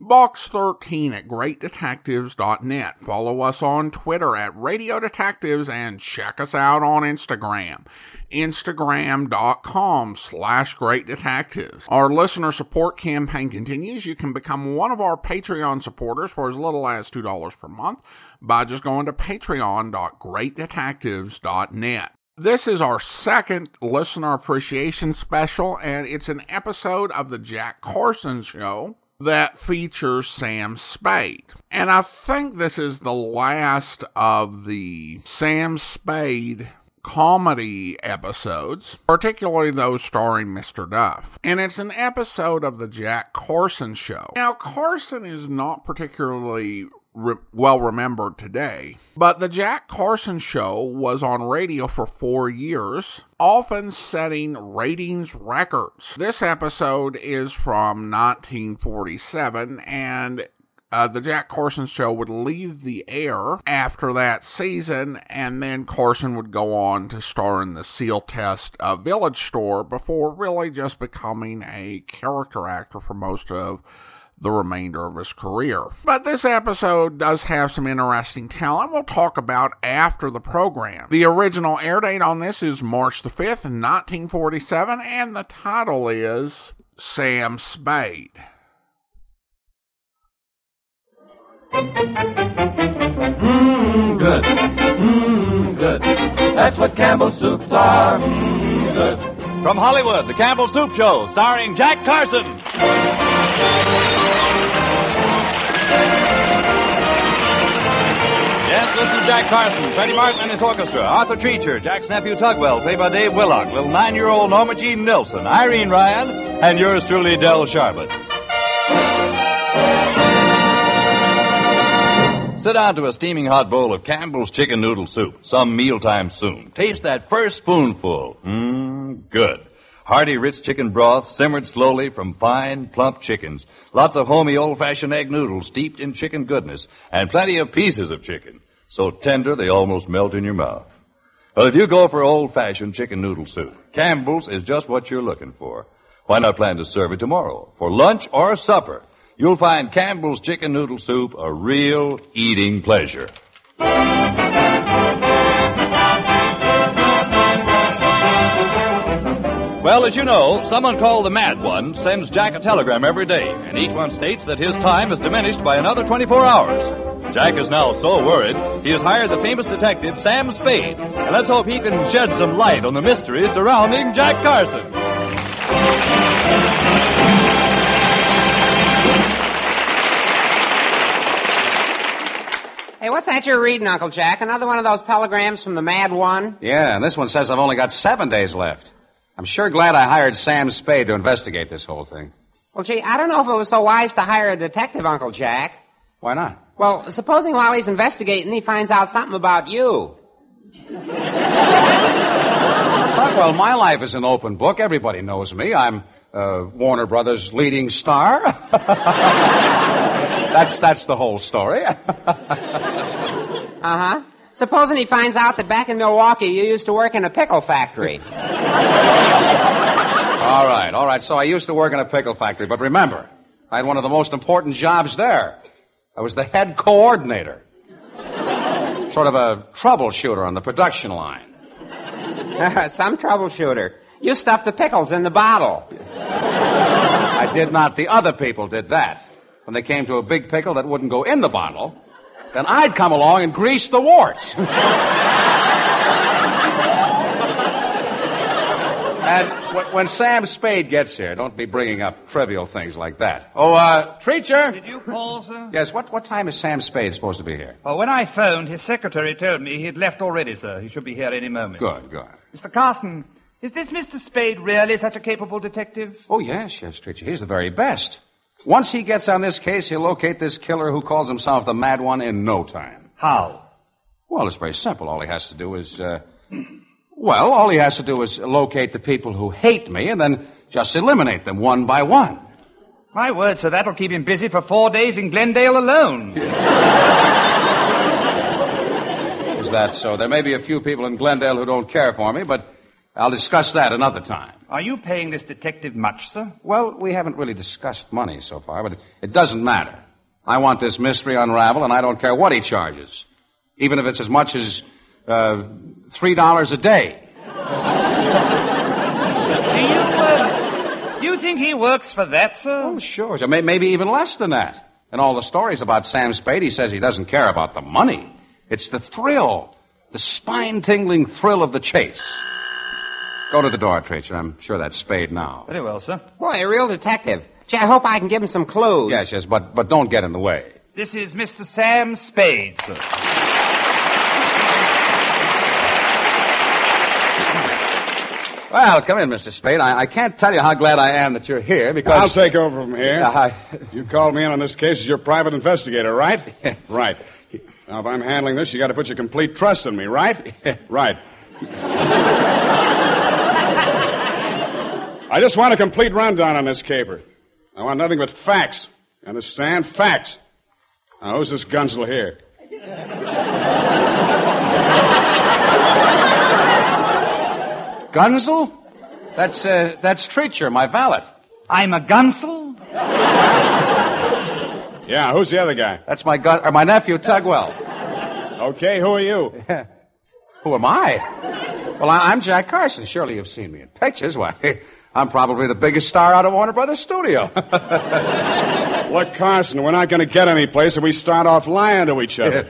box13 at greatdetectives.net. Follow us on Twitter at Radio Detectives and check us out on Instagram, instagram.com slash great detectives. Our listener support campaign continues. You can become one of our Patreon supporters for as little as $2 per month by just going to patreon.greatdetectives.net. This is our second listener appreciation special, and it's an episode of the Jack Carson Show that features Sam Spade. And I think this is the last of the Sam Spade comedy episodes, particularly those starring Mr. Duff. And it's an episode of the Jack Carson show. Now, Carson is not particularly re- well remembered today. But the Jack Carson show was on radio for four years, often setting ratings records. This episode is from 1947 and uh, the Jack Carson show would leave the air after that season, and then Carson would go on to star in the Sealtest uh, Village Store before really just becoming a character actor for most of the remainder of his career. But this episode does have some interesting talent we'll talk about after the program. The original air date on this is March the 5th, 1947, and the title is Sam Spade. Mmm, good. Mmm, good. That's what Campbell soups are. Mmm, good. From Hollywood, the Campbell Soup Show, starring Jack Carson. Listen to Jack Carson, Freddie Martin and his orchestra, Arthur Treacher, Jack's nephew Tugwell, played by Dave Willock, little nine-year-old Norma Jean Nilsson, Irene Ryan, and yours truly, Del Sharbutt. Sit down to a steaming hot bowl of Campbell's chicken noodle soup, some mealtime soon. Taste that first spoonful. Mmm, good. Hearty, rich chicken broth simmered slowly from fine, plump chickens. Lots of homey, old-fashioned egg noodles steeped in chicken goodness, and plenty of pieces of chicken, so tender they almost melt in your mouth. Well, if you go for old-fashioned chicken noodle soup, Campbell's is just what you're looking for. Why not plan to serve it tomorrow for lunch or supper? You'll find Campbell's chicken noodle soup a real eating pleasure. Well, as you know, someone called the Mad One sends Jack a telegram every day, and each one states that his time is diminished by another 24 hours. Jack is now so worried, he has hired the famous detective Sam Spade, and let's hope he can shed some light on the mystery surrounding Jack Carson. Hey, what's that you're reading, Uncle Jack? Another one of those telegrams from the Mad One? Yeah, and this one says I've only got seven days left. I'm sure glad I hired Sam Spade to investigate this whole thing. Well, gee, I don't know if it was so wise to hire a detective, Uncle Jack. Why not? Well, supposing while he's investigating, he finds out something about you. Well, my life is an open book. Everybody knows me. I'm uh, Warner Brothers' leading star. that's that's the whole story. Uh-huh. Supposing he finds out that back in Milwaukee you used to work in a pickle factory. all right, all right. So I used to work in a pickle factory, but remember, I had one of the most important jobs there. I was the head coordinator. Sort of a troubleshooter on the production line. Some troubleshooter. You stuffed the pickles in the bottle. I did not. The other people did that. When they came to a big pickle that wouldn't go in the bottle, then I'd come along and grease the warts. and when, when Sam Spade gets here, don't be bringing up trivial things like that. Oh, uh, Treacher. Did you call, sir? Yes, what, what time is Sam Spade supposed to be here? Oh, when I phoned, his secretary told me he'd left already, sir. He should be here any moment. Good, good. Mr. Carson, is this Mr. Spade really such a capable detective? Oh, yes, yes, Treacher. He's the very best. Once he gets on this case, he'll locate this killer who calls himself the Mad One in no time. How? Well, it's very simple. All he has to do is, uh, well, all he has to do is locate the people who hate me and then just eliminate them one by one. My word, sir, that'll keep him busy for four days in Glendale alone. is that, so there may be a few people in Glendale who don't care for me, but I'll discuss that another time. Are you paying this detective much, sir? Well, we haven't really discussed money so far, but it doesn't matter. I want this mystery unraveled, and I don't care what he charges. Even if it's as much as, uh, three dollars a day. Do you, uh, you think he works for that, sir? Oh, sure. So may- maybe even less than that. And all the stories about Sam Spade, he says he doesn't care about the money. It's the thrill, the spine-tingling thrill of the chase. Go to the door, Treacher. I'm sure that's Spade now. Very well, sir. Boy, a real detective. Gee, I hope I can give him some clues. Yes, yes, but, but don't get in the way. This is Mr. Sam Spade, sir. Well, come in, Mr. Spade. I, I can't tell you how glad I am that you're here because... I'll take over from here. Yeah, I- You called me in on this case as your private investigator, right? right. Now, if I'm handling this, you got to put your complete trust in me, right? right. I just want a complete rundown on this caper. I want nothing but facts. Understand? Facts. Now, who's this Gunsel here? Gunsel? That's, uh, that's Treacher, my valet. I'm a gunsel? Yeah, who's the other guy? That's my gun, or my nephew, Tugwell. Okay, who are you? Who am I? Well, I, I'm Jack Carson. Surely you've seen me in pictures. Why, I'm probably the biggest star out of Warner Brothers Studio. Look, Carson, we're not going to get any place if we start off lying to each other.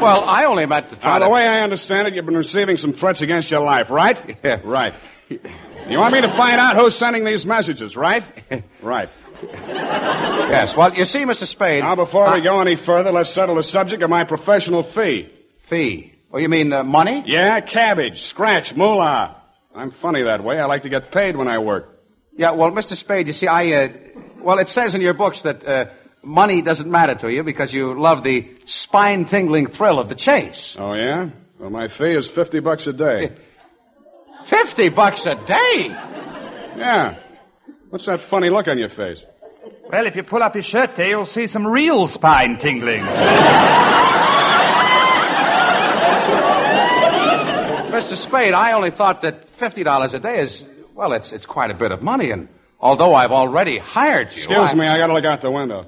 Well, I only meant to try Now, to... the way I understand it, you've been receiving some threats against your life, right? Yeah. Right. You want me to find out who's sending these messages, right? right. Yes, well, you see, Mr. Spade... Now, before uh, we go any further, let's settle the subject of my professional fee. Fee. Oh, you mean uh, money? Yeah, cabbage, scratch, moolah. I'm funny that way. I like to get paid when I work. Yeah, well, Mr. Spade, you see, I, uh, well, it says in your books that, uh, money doesn't matter to you because you love the spine-tingling thrill of the chase. Oh, yeah? Well, my fee is 50 bucks a day. Fifty bucks a day? Yeah. What's that funny look on your face? Well, if you pull up your shirt there, you'll see some real spine tingling. Mr. Spade, I only thought that fifty dollars a day is, well, it's, it's quite a bit of money, and although I've already hired you... Excuse I- me, I gotta look out the window.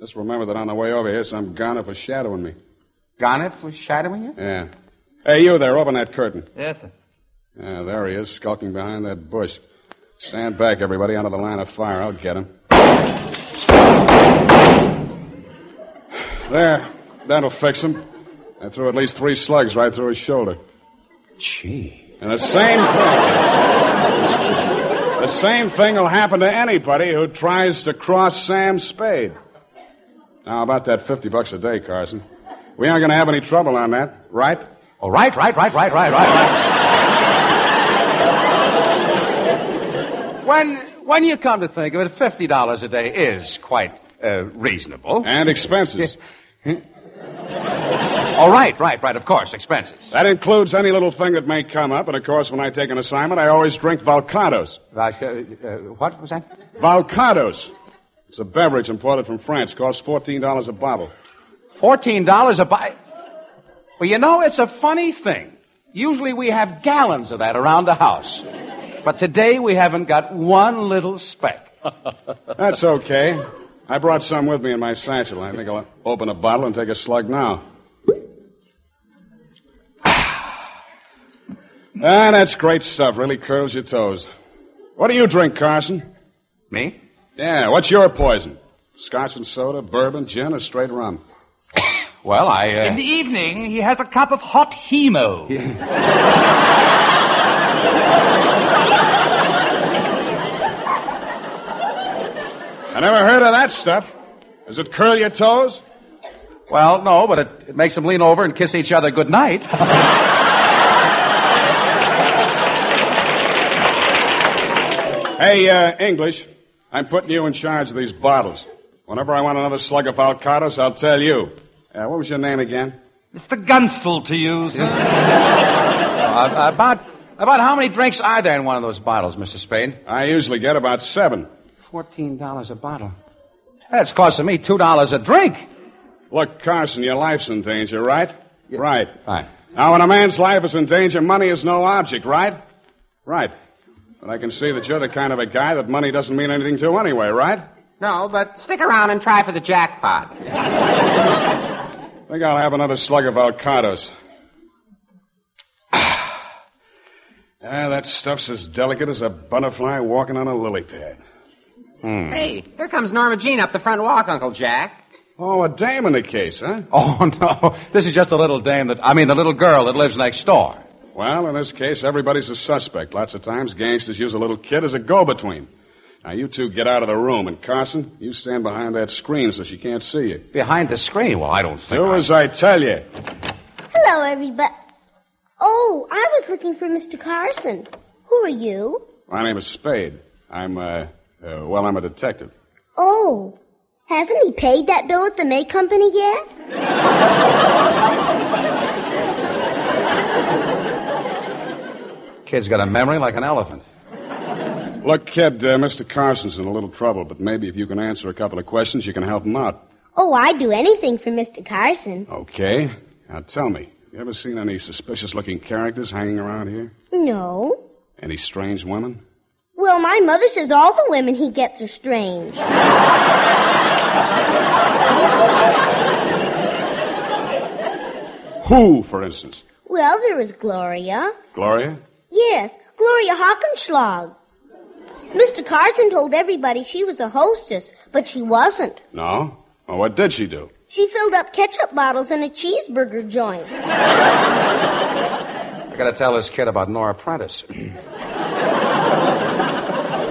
Just remember that on the way over here, some gunner was shadowing me. Garnet was shadowing you? Yeah. Hey, you there, open that curtain. yes, sir. Yeah, there he is, skulking behind that bush. Stand back, everybody, under the line of fire. I'll get him. There. That'll fix him. I threw at least three slugs right through his shoulder. Gee. And the same thing. The same thing will happen to anybody who tries to cross Sam Spade. Now, about that 50 bucks a day, Carson. We aren't going to have any trouble on that, right? Oh, right, right, right, right, right, right, right. when, when you come to think of it, fifty dollars a day is quite uh, reasonable. And expenses. Oh, right, right, right. Of course, expenses. That includes any little thing that may come up, and of course, when I take an assignment, I always drink Valcados. Uh, uh, what was that? Valcados. It's a beverage imported from France. Costs $14 a bottle. Fourteen dollars a bottle? Well, you know, it's a funny thing. Usually we have gallons of that around the house. But today we haven't got one little speck. That's okay. I brought some with me in my satchel. I think I'll open a bottle and take a slug now. Ah, that's great stuff. Really curls your toes. What do you drink, Carson? Me? Yeah, what's your poison? Scotch and soda, bourbon, gin, or straight rum? Well, I. Uh... In the evening, he has a cup of hot hemo. I never heard of that stuff. Does it curl your toes? Well, no, but it, it makes them lean over and kiss each other good night. Hey, uh, English, I'm putting you in charge of these bottles. Whenever I want another slug of Alcados, I'll tell you. Uh, what was your name again? Mr. Gunsel to you, sir. uh, about about how many drinks are there in one of those bottles, Mr. Spade? I usually get about seven. Fourteen dollars a bottle. That's costing me two dollars a drink. Look, Carson, your life's in danger, right? Right. Right. Now, when a man's life is in danger, money is no object, right? Right. But I can see that you're the kind of a guy that money doesn't mean anything to anyway, right? No, but stick around and try for the jackpot. think I'll have another slug of Alcados. Ah, that stuff's as delicate as a butterfly walking on a lily pad. Hmm. Hey, here comes Norma Jean up the front walk, Uncle Jack. Oh, a dame in the case, huh? Oh, no. This is just a little dame that, I mean, the little girl that lives next door. Well, in this case, everybody's a suspect. Lots of times, gangsters use a little kid as a go-between. Now, you two get out of the room, and Carson, you stand behind that screen so she can't see you. Behind the screen? Well, I don't think. Do I- as I tell you. Hello, everybody. Oh, I was looking for Mr. Carson. Who are you? My name is Spade. I'm, uh, uh well, I'm a detective. Oh, hasn't he paid that bill at the May Company yet? Kid's got a memory like an elephant. Look, kid, uh, Mr. Carson's in a little trouble, but maybe if you can answer a couple of questions, you can help him out. Oh, I'd do anything for Mr. Carson. Okay. Now, tell me, you ever seen any suspicious-looking characters hanging around here? No. Any strange women? Well, my mother says all the women he gets are strange. Who, for instance? Well, there was Gloria. Gloria? Yes, Gloria Hockenschlag. Mr. Carson told everybody she was a hostess, but she wasn't. No? Well, what did she do? She filled up ketchup bottles in a cheeseburger joint. I gotta tell this kid about Nora Prentiss.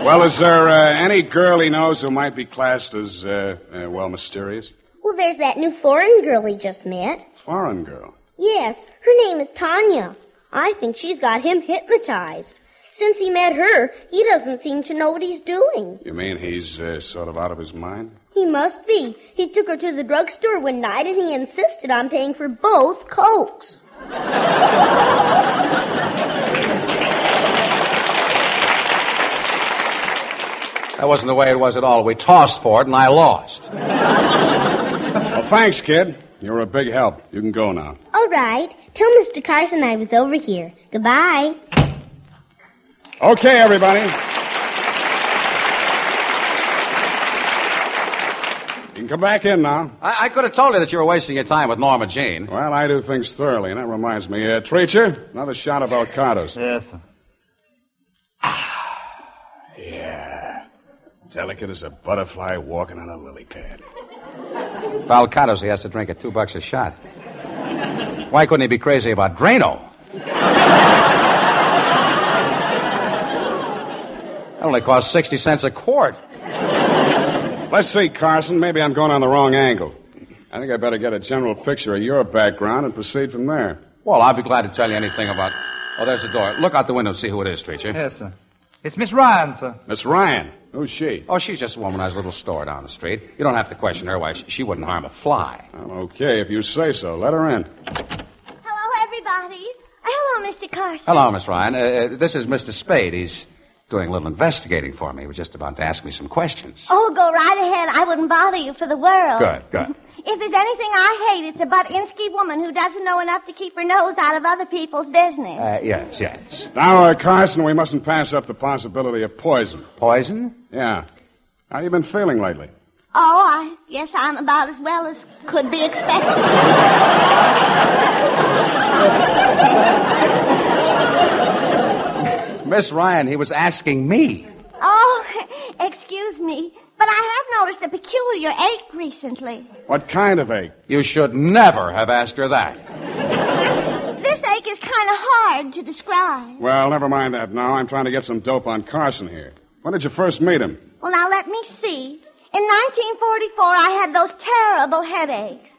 Well, is there uh, any girl he knows who might be classed as, uh, uh, well, mysterious? Well, there's that new foreign girl he just met. Foreign girl. Yes, her name is Tanya. I think she's got him hypnotized. Since he met her, he doesn't seem to know what he's doing. You mean he's uh, sort of out of his mind? He must be. He took her to the drugstore one night and he insisted on paying for both cokes. That wasn't the way it was at all. We tossed for it and I lost. Well, thanks, kid. You're a big help. You can go now. All right. Tell Mr. Carson I was over here. Goodbye. Okay, everybody. You can come back in now. I, I could have told you that you were wasting your time with Norma Jean. Well, I do things thoroughly, and that reminds me. Uh, Treacher, another shot of Alcados. Yes, sir. Yeah. Delicate as a butterfly walking on a lily pad. Valcados, he has to drink at two bucks a shot. Why couldn't he be crazy about Drano? That only costs 60 cents a quart. Let's see, Carson. Maybe I'm going on the wrong angle. I think I better get a general picture of your background and proceed from there. Well, I'll be glad to tell you anything about. Oh, there's the door. Look out the window and see who it is, Treacher. Yes, sir. It's Miss Ryan, sir. Miss Ryan. Who's she? Oh, she's just a woman who has a little store down the street. You don't have to question her. Why, she- she wouldn't harm a fly. Well, okay, if you say so. Let her in. Hello, everybody. Hello, Mr. Carson. Hello, Miss Ryan. Uh, uh, this is Mr. Spade. He's doing a little investigating for me. He was just about to ask me some questions. Oh, go right ahead. I wouldn't bother you for the world. Good, good. If there's anything I hate, it's a butt-insky woman who doesn't know enough to keep her nose out of other people's business. Uh, yes, yes. Now, uh, Carson, we mustn't pass up the possibility of poison. Poison? Yeah. How you been feeling lately? Oh, I guess I'm about as well as could be expected. Miss Ryan, he was asking me. Oh, excuse me, but I have noticed a peculiar ache recently. What kind of ache? You should never have asked her that. This ache is kind of hard to describe. Well, never mind that now. I'm trying to get some dope on Carson here. When did you first meet him? Well, now let me see. In 1944, I had those terrible headaches.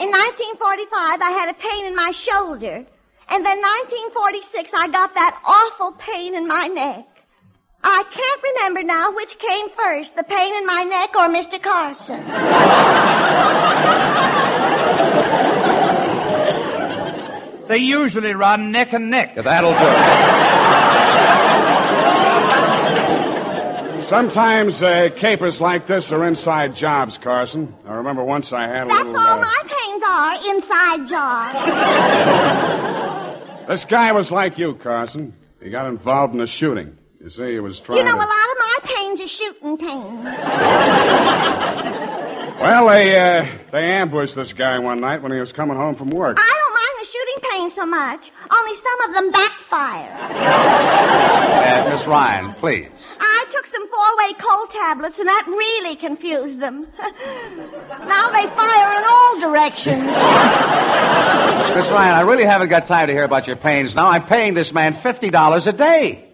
In 1945, I had a pain in my shoulder. And then 1946, I got that awful pain in my neck. I can't remember now which came first, the pain in my neck or Mr. Carson. They usually run neck and neck. Yeah, that'll do. Sometimes uh, capers like this are inside jobs, Carson. I remember once I had a That's little. all uh, my pains are, inside jobs. This guy was like you, Carson. He got involved in a shooting. You see, he was trying You know, a lot of my pains are shooting pains. Well, they uh, they ambushed this guy one night when he was coming home from work. I don't mind the shooting pains so much. Only some of them backfire. Uh, Miss Ryan, please. I took some four-way cold tablets, and that really confused them. now they fire in all directions. Miss Ryan, I really haven't got time to hear about your pains now. I'm paying this man $50 a day.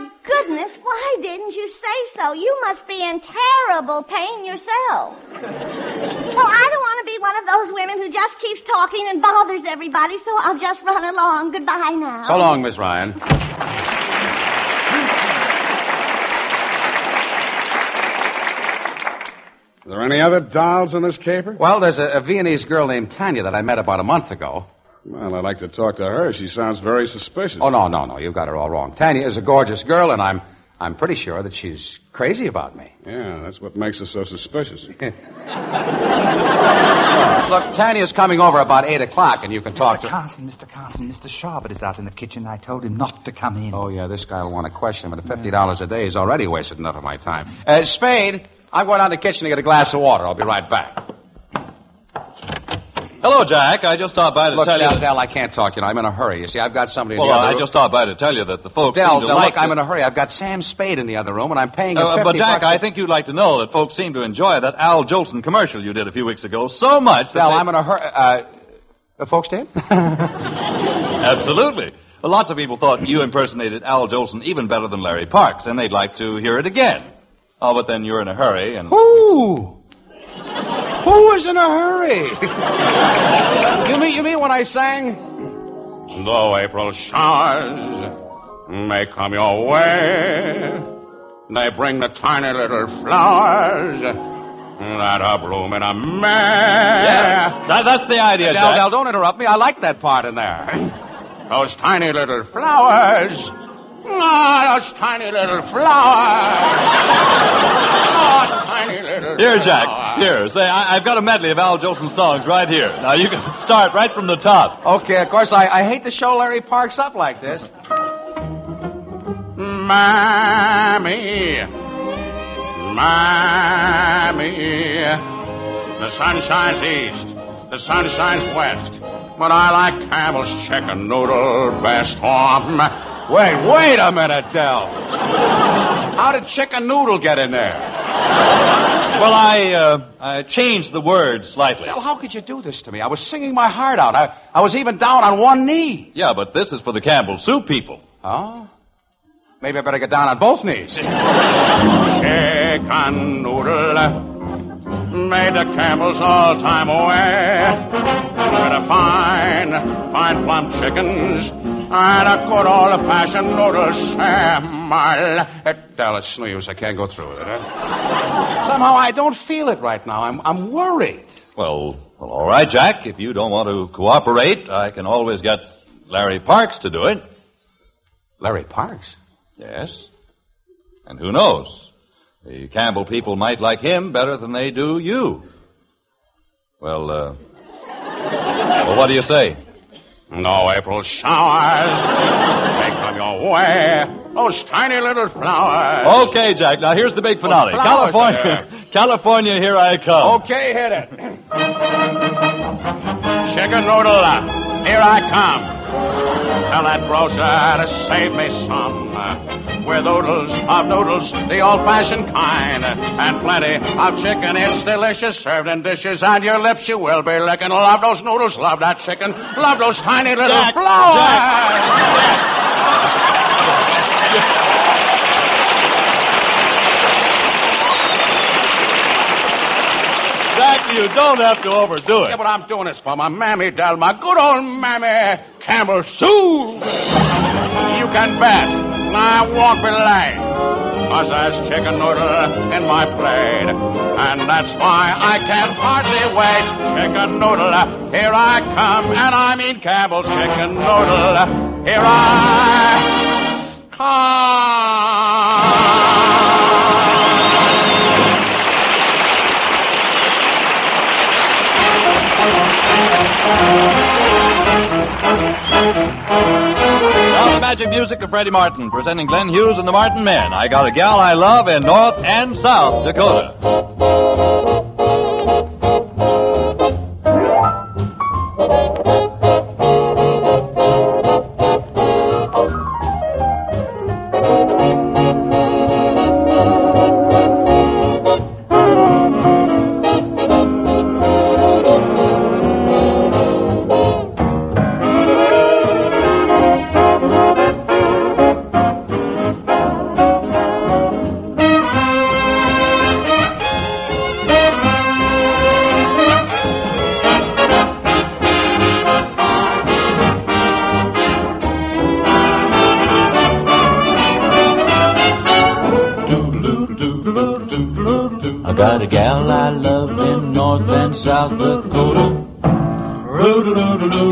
My goodness, why didn't you say so? You must be in terrible pain yourself. Well, I don't want to be one of those women who just keeps talking and bothers everybody, so I'll just run along. Goodbye now. So long, Miss Ryan. Are there any other dolls in this caper? Well, there's a, a Viennese girl named Tanya that I met about a month ago. Well, I'd like to talk to her. She sounds very suspicious. Oh, no, no, no. You've got her all wrong. Tanya is a gorgeous girl, and I'm, I'm pretty sure that she's crazy about me. Yeah, that's what makes her so suspicious. Look, Tanya's coming over about 8 o'clock, and you can talk Mr. to Carson, Mr. Carson, Mr. Sharp is out in the kitchen. I told him not to come in. Oh, yeah, this guy will want to question him, but $50 a day is already wasted enough of my time. Uh, Spade, I'm going down to the kitchen to get a glass of water. I'll be right back. Hello, Jack. I just stopped by to Look, tell Del, you. Del, I can't talk. You know, I'm in a hurry. You see, I've got somebody in well, the other I room. just stopped by to tell you that the folks Del, seem to Del, like look, I'm in a hurry. I've got Sam Spade in the other room, and I'm paying him Uh, 50 but Jack, bucks a- I think you'd like to know that folks seem to enjoy that Al Jolson commercial you did a few weeks ago so much that Del, they- I'm in a hurry. Uh, the folks did? Absolutely. Well, lots of people thought you impersonated Al Jolson even better than Larry Parks, and they'd like to hear it again. Oh, but then you're in a hurry, and Who? Who is in a hurry? you mean you mean when I sang? Though April showers may come your way, they bring the tiny little flowers that are blooming a May. Yeah, that, that's the idea, Del, Del, don't interrupt me. I like that part in there. Those tiny little flowers. Ah, those tiny little flowers. Oh, tiny little Here, Jack. flowers. Here, say, I, I've got a medley of Al Jolson songs right here. Now you can start right from the top. Okay, of course, I, I hate to show Larry Parks up like this. Mammy, Mammy, the sun shines east, the sun shines west, but I like Campbell's chicken noodle best. Oh, ma- Wait, wait a minute, Del. How did chicken noodle get in there? Well, I, uh, I changed the words slightly. Del, how could you do this to me? I was singing my heart out. I, I was even down on one knee. Yeah, but this is for the Campbell Soup people. Oh? Maybe I better get down on both knees. chicken noodle made the Campbell's all-time way. With a fine, fine plump chickens and a good old-fashioned noodle sample. Del, it's no use. I can't go through with it. huh? Somehow I don't feel it right now. I'm, I'm worried. Well, well, all right, Jack. If you don't want to cooperate, I can always get Larry Parks to do it. Larry Parks? Yes. And who knows? The Campbell people might like him better than they do you. Well, uh, well, what do you say? No April showers may come your way. Those tiny little flowers. Okay, Jack. Now here's the big oh, finale. flowers California, California, here I come. Okay, hit it. Chicken noodle, uh, here I come. Tell that grocer to save me some. Uh, With oodles of noodles, the old-fashioned kind, and plenty of chicken. It's delicious, served in dishes, and your lips you will be licking. Love those noodles, love that chicken, love those tiny little Jack, flowers. Jack, you don't have to overdo Yeah, it. but I'm doing this for my mammy, Del, my good old mammy, Campbell Sue. You can bet I won't be late, cause there's chicken noodle in my plate. And that's why I can't hardly wait. Chicken noodle, here I come, and I mean Campbell's chicken noodle. Here I come. Now the magic music of Freddie Martin, presenting Glenn Hughes and the Martin Men. I got a gal I love in North and South Dakota. Got a gal I love in North and South Dakota.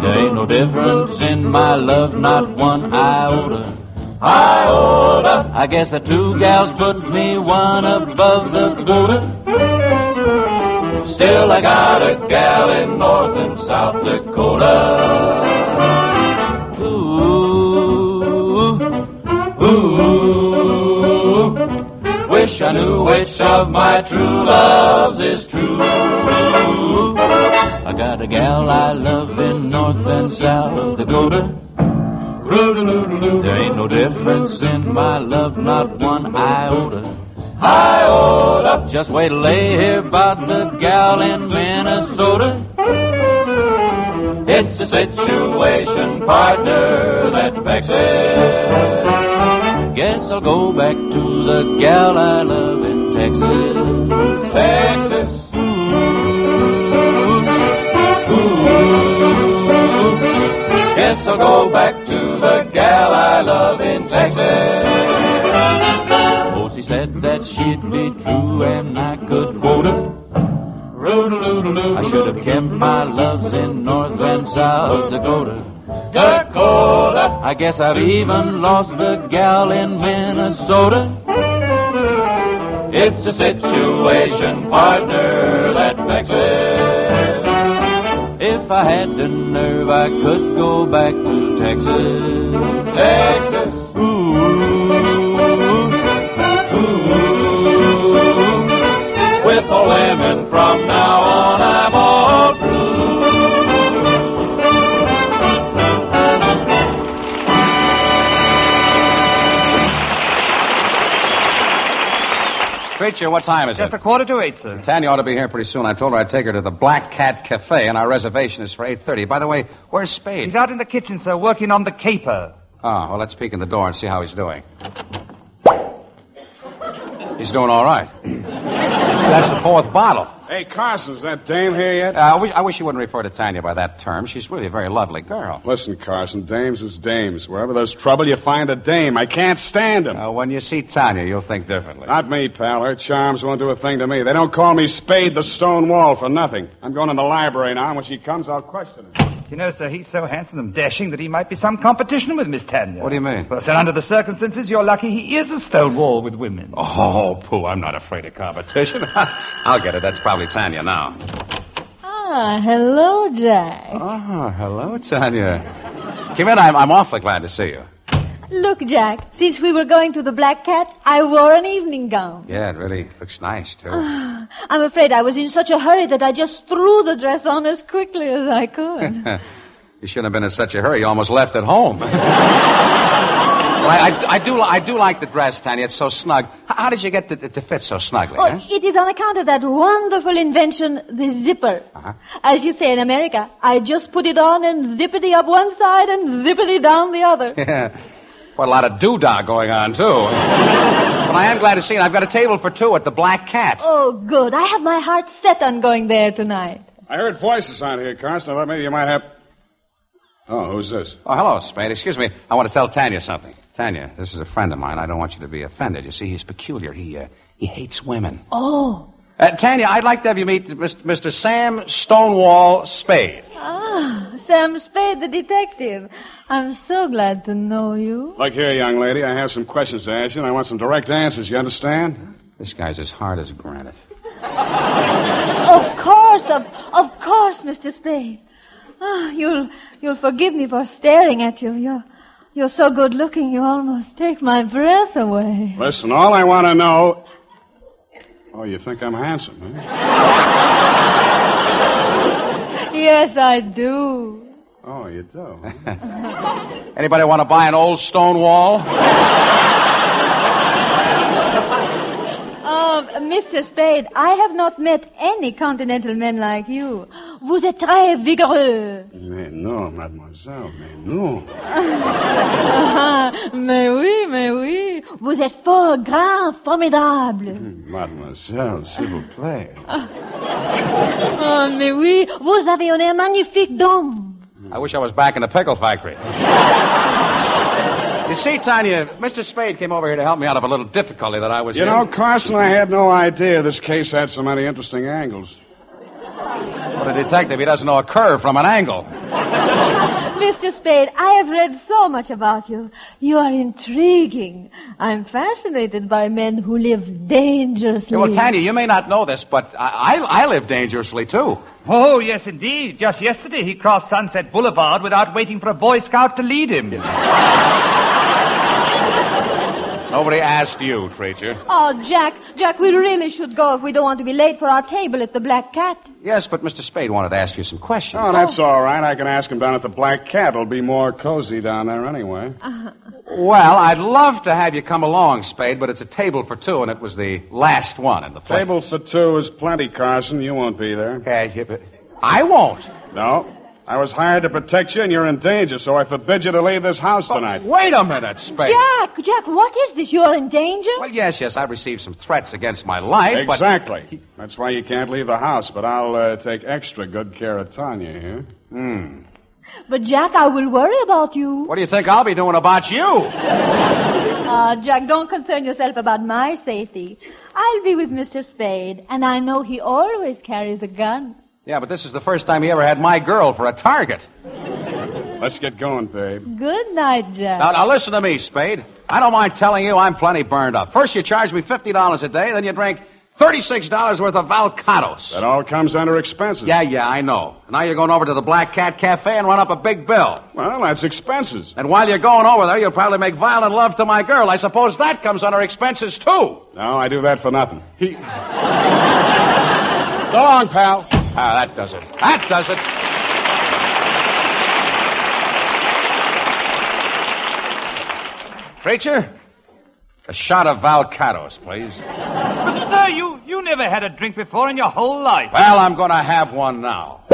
There ain't no difference in my love, not one iota. Iota. I guess the two gals put me one above the quota. Still, I got a gal in North and South Dakota. Ooh, ooh, wish I knew which of my true loves is true. I got a gal I love in North and South Dakota. There ain't no difference in my love, not one iota. Iota. Just wait till they hear about the gal in Minnesota. It's a situation, partner, that vexes. Guess I'll go back to the gal I love in Texas. Texas. Guess I'll go back to the gal I love in Texas. Oh, she said that she'd be true and I could quote her. I should have kept my loves in North and South Dakota. Dakota. I guess I've even lost the gal in Minnesota. It's a situation, partner, that vexes. If I had the nerve, I could go back to Texas. Texas. Treacher, what time is Just it? Just a quarter to eight, sir. Tanya ought to be here pretty soon. I told her I'd take her to the Black Cat Cafe, and our reservation is for 8.30. By the way, where's Spade? He's out in the kitchen, sir, working on the caper. Oh, well, let's peek in the door and see how he's doing. He's doing all right. That's the fourth bottle. Hey, Carson, is that dame here yet? Uh, I, wish, I wish you wouldn't refer to Tanya by that term. She's really a very lovely girl. Listen, Carson, dames is dames. Wherever there's trouble, you find a dame. I can't stand them. Uh, when you see Tanya, you'll think differently. Not me, pal. Her charms won't do a thing to me. They don't call me Spade the Stone Wall for nothing. I'm going in the library now, and when she comes, I'll question her. You know, sir, he's so handsome and dashing that he might be some competition with Miss Tanya. What do you mean? Well, sir, under the circumstances, you're lucky he is a stone wall with women. Oh, pooh, I'm not afraid of competition. I'll get it. That's probably Tanya now. Ah, hello, Jack. Oh, hello, Tanya. Come in. I'm, I'm awfully glad to see you. Look, Jack, since we were going to the Black Cat, I wore an evening gown. Yeah, it really looks nice, too. I'm afraid I was in such a hurry that I just threw the dress on as quickly as I could. you shouldn't have been in such a hurry. You almost left at home. well, I, I, I do, I do like the dress, Tanya. It's so snug. How, how did you get it to fit so snugly? Oh, huh? it is on account of that wonderful invention, the zipper. Uh-huh. As you say in America, I just put it on and zippity up one side and zippity down the other. Yeah. Quite a lot of doodah going on, too. but I am glad to see it. I've got a table for two at the Black Cat. Oh, good. I have my heart set on going there tonight. I heard voices out here, Carson. I thought maybe you might have. Oh, who's this? Oh, hello, Spade. Excuse me. I want to tell Tanya something. Tanya, this is a friend of mine. I don't want you to be offended. You see, he's peculiar. He, uh, he hates women. Oh. Uh, Tanya, I'd like to have you meet Mr. Mr. Sam Stonewall Spade. Ah, Sam Spade, the detective. I'm so glad to know you. Look here, young lady. I have some questions to ask you, and I want some direct answers. You understand? This guy's as hard as granite. Of course, of, of course, Mr. Spade. Ah, you'll, you'll forgive me for staring at you. You're, You're so good looking, you almost take my breath away. Listen, all I want to know. Oh, you think I'm handsome, huh? Eh? Yes, I do. Oh, you do. Anybody want to buy an old stone wall? Um, oh, Mr. Spade, I have not met any continental men like you. Vous êtes très vigoureux. Mais non, mademoiselle, mais non. Ah, mais oui, mais oui. Vous êtes fort grand, formidable. Mademoiselle, s'il vous plaît. Oh, mais oui, vous avez un air magnifique d'homme. I wish I was back in the pickle factory. you see, Tanya, Mr. Spade came over here to help me out of a little difficulty that I was You in. know, Carson, I had no idea this case had so many interesting angles. But a detective, he doesn't know a curve from an angle. Mr. Spade, I have read so much about you. You are intriguing. I'm fascinated by men who live dangerously. Yeah, well, Tanya, you may not know this, but I, I, I live dangerously, too. Oh, yes, indeed. Just yesterday he crossed Sunset Boulevard without waiting for a Boy Scout to lead him. Nobody asked you, Treacher. Oh, Jack, Jack, we really should go if we don't want to be late for our table at the Black Cat. Yes, but Mr. Spade wanted to ask you some questions. Oh, that's oh. all right. I can ask him down at the Black Cat. It'll be more cozy down there anyway. Uh-huh. Well, I'd love to have you come along, Spade, but it's a table for two, and it was the last one in the place. Table for two is plenty, Carson. You won't be there. Uh, okay, you- but I won't. No. I was hired to protect you, and you're in danger, so I forbid you to leave this house tonight. Wait a minute, Spade. Jack, Jack, what is this? You're in danger? Well, yes, yes, I've received some threats against my life, but... Exactly. That's why you can't leave the house, but I'll uh, take extra good care of Tanya here. Hmm. But Jack, I will worry about you. What do you think I'll be doing about you? Ah, Jack, don't concern yourself about my safety. I'll be with Mr. Spade, and I know he always carries a gun. Yeah, but this is the first time he ever had my girl for a target. Let's get going, babe. Good night, Jack. Now, now listen to me, Spade. I don't mind telling you I'm plenty burned up. First you charge me $50 a day, then you drink $36 worth of Valcados. That all comes under expenses. Yeah, yeah, I know. Now you're going over to the Black Cat Cafe and run up a big bill. Well, that's expenses. And while you're going over there, you'll probably make violent love to my girl. I suppose that comes under expenses, too. No, I do that for nothing. He... so long, pal. Ah, that does it. That does it. Treacher, a shot of Valcados, please. But, sir, you, you never had a drink before in your whole life. Well, I'm going to have one now.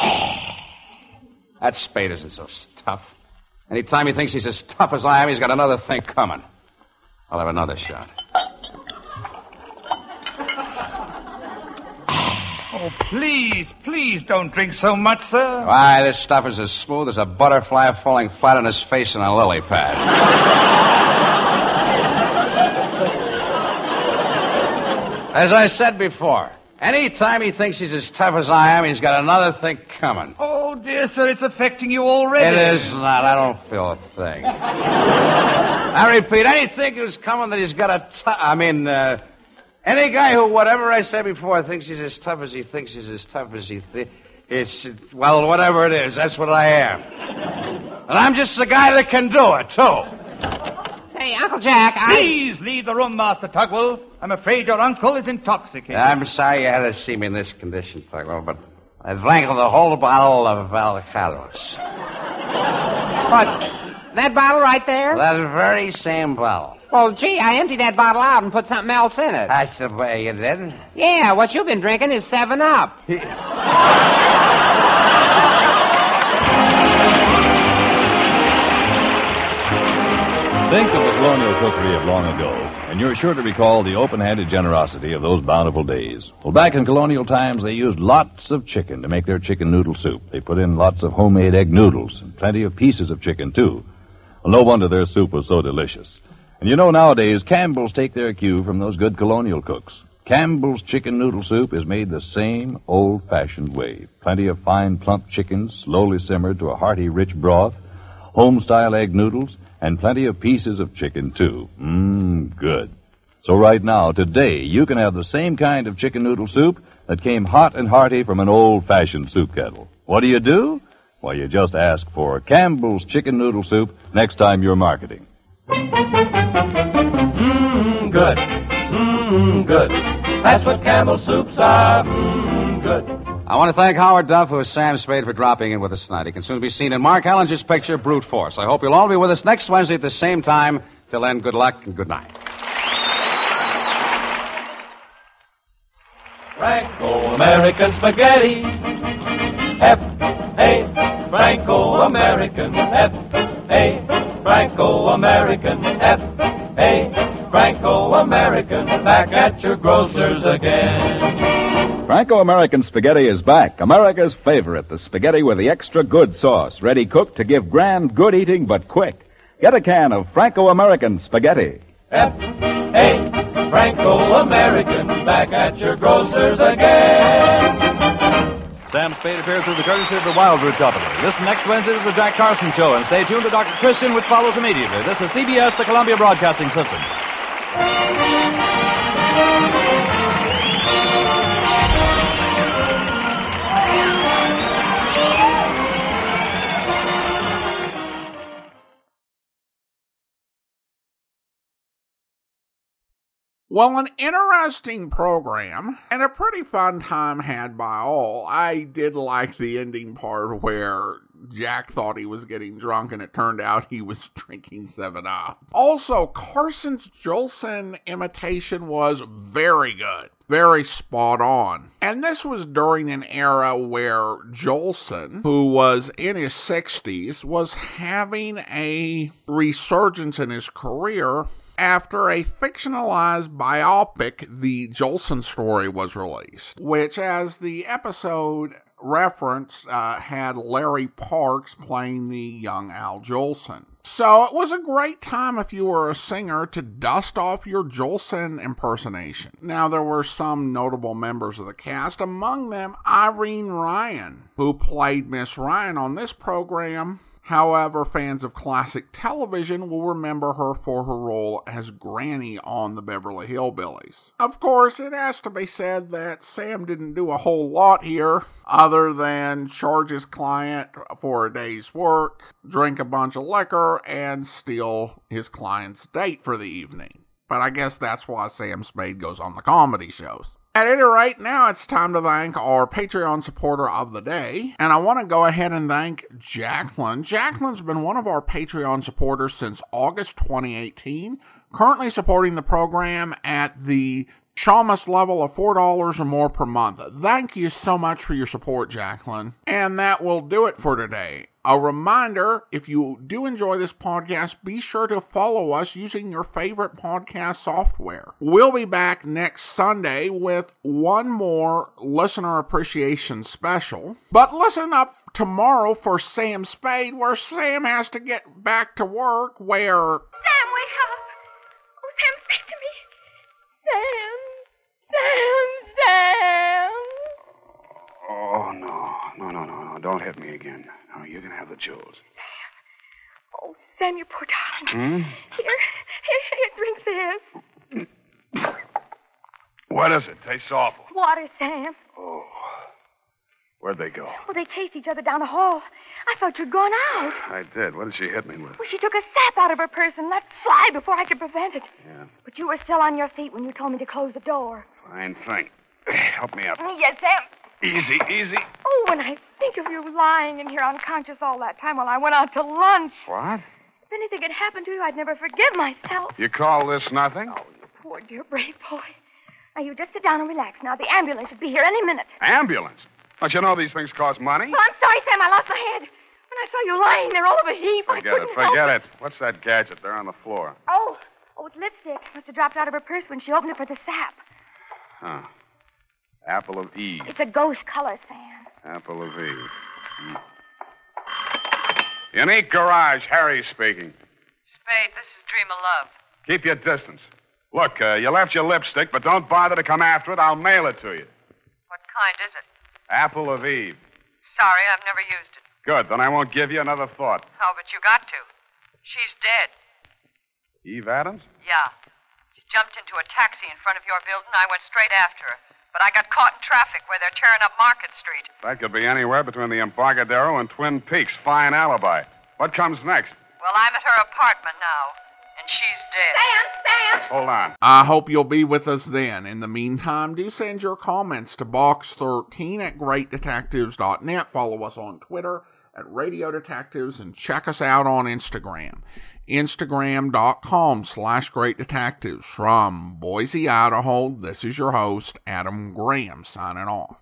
That spade isn't so tough. Anytime he thinks he's as tough as I am, he's got another thing coming. I'll have another shot. Oh, please, please don't drink so much, sir. Why, this stuff is as smooth as a butterfly falling flat on his face in a lily pad. As I said before, anytime he thinks he's as tough as I am, he's got another thing coming. Oh, dear sir, it's affecting you already. It is not. I don't feel a thing. I repeat, anything who's coming that he's got a t- I mean, uh, any guy who, whatever I said before, thinks he's as tough as he thinks he's as tough as he thinks. It's, well, whatever it is, that's what I am. And I'm just the guy that can do it, too. Say, Uncle Jack, I. Please leave the room, Master Tugwell. I'm afraid your uncle is intoxicated. I'm sorry you had to see me in this condition, Tugwell, but I drank the whole bottle of Valcados. What? That bottle right there? That very same bottle. Well, gee, I emptied that bottle out and put something else in it. That's the way you did. Yeah, what you've been drinking is 7 Up. Think of the colonial cookery of long ago, and you're sure to recall the open-handed generosity of those bountiful days. Well, back in colonial times, they used lots of chicken to make their chicken noodle soup. They put in lots of homemade egg noodles and plenty of pieces of chicken, too. Well, no wonder their soup was so delicious. And you know, nowadays, Campbell's take their cue from those good colonial cooks. Campbell's chicken noodle soup is made the same old-fashioned way. Plenty of fine, plump chickens, slowly simmered to a hearty, rich broth, home-style egg noodles, and plenty of pieces of chicken, too. Mmm, good. So right now, today, you can have the same kind of chicken noodle soup that came hot and hearty from an old-fashioned soup kettle. What do you do? Well, you just ask for Campbell's Chicken Noodle Soup next time you're marketing. Mmm, good. Mmm, good. That's what Campbell soups are. Mmm, good. I want to thank Howard Duff, who is Sam Spade, for dropping in with us tonight. He can soon be seen in Mark Hellinger's picture, Brute Force. I hope you'll all be with us next Wednesday at the same time. Till then, good luck and good night. Franco-American spaghetti. F-A, Franco-American. F-A, Franco-American. F-A, Franco-American. Back at your grocer's again. Franco American spaghetti is back. America's favorite, the spaghetti with the extra good sauce, ready cooked to give grand good eating but quick. Get a can of Franco American spaghetti. F-A, Franco-American. Back at your grocer's again. Sam Spade appears through the courtesy of the Wildroot Company. Listen next Wednesday to the Jack Carson Show and stay tuned to Dr. Christian, which follows immediately. This is CBS, the Columbia Broadcasting System. Well, an interesting program and a pretty fun time had by all. I did like the ending part where Jack thought he was getting drunk and it turned out he was drinking 7 Up. Also, Carson's Jolson imitation was very good. Very spot on. And this was during an era where Jolson, who was in his 60s, was having a resurgence in his career after a fictionalized biopic, The Jolson Story, was released, which, as the episode referenced, uh, had Larry Parks playing the young Al Jolson. So it was a great time if you were a singer to dust off your Jolson impersonation. Now, there were some notable members of the cast, among them Irene Ryan, who played Miss Ryan on this program. However, fans of classic television will remember her for her role as Granny on the Beverly Hillbillies. Of course, it has to be said that Sam didn't do a whole lot here other than charge his client for a day's work, drink a bunch of liquor, and steal his client's date for the evening. But I guess that's why Sam Spade goes on the comedy shows. At any rate, now it's time to thank our Patreon supporter of the day. And I want to go ahead and thank Jacqueline. Jacqueline's been one of our Patreon supporters since August 2018, currently supporting the program at the Shamus level of $4 or more per month. Thank you so much for your support, Jacqueline. And that will do it for today. A reminder if you do enjoy this podcast, be sure to follow us using your favorite podcast software. We'll be back next Sunday with one more listener appreciation special. But listen up tomorrow for Sam Spade, where Sam has to get back to work, where. Sam, wake up. Oh, Sam, speak to me. Sam. Sam. Sam. Oh, no. No, no, no, no. Don't hit me again. No, you can have the jewels. Oh, Sam, you poor darling. Hmm? Here, here, here, drink this. What is it? Tastes awful. Water, Sam. Oh. Where'd they go? Well, they chased each other down the hall. I thought you'd gone out. I did. What did she hit me with? Well, she took a sap out of her purse and let fly before I could prevent it. Yeah. But you were still on your feet when you told me to close the door. Fine thing. Help me up. Yes, Sam. Easy, easy. Oh, when I think of you lying in here unconscious all that time while I went out to lunch. What? If anything had happened to you, I'd never forgive myself. You call this nothing? Oh, you poor dear brave boy. Now, you just sit down and relax. Now, the ambulance should be here any minute. Ambulance? Don't you know these things cost money? Oh, I'm sorry, Sam. I lost my head. When I saw you lying there all of a heap, I Forget it. couldn't help Forget it. What's that gadget there on the floor? Oh, oh, it's lipstick. Must have dropped out of her purse when she opened it for the sap. Huh. Apple of Eve. It's a ghost color, Sam. Apple of Eve. Hmm. Unique Garage, Harry speaking. Spade, this is Dream of Love. Keep your distance. Look, uh, you left your lipstick, but don't bother to come after it. I'll mail it to you. What kind is it? Apple of Eve. Sorry, I've never used it. Good, then I won't give you another thought. Oh, but you got to. She's dead. Eve Adams? Yeah. She jumped into a taxi in front of your building. I went straight after her. But I got caught in traffic where they're tearing up Market Street. That could be anywhere between the Embarcadero and Twin Peaks. Fine alibi. What comes next? Well, I'm at her apartment now, and she's dead. Sam, Sam! Hold on. I hope you'll be with us then. In the meantime, do send your comments to box13 at greatdetectives.net. Follow us on Twitter at Radio Detectives and check us out on Instagram. Instagram.com slash Great Detectives. From Boise, Idaho, this is your host, Adam Graham, signing off.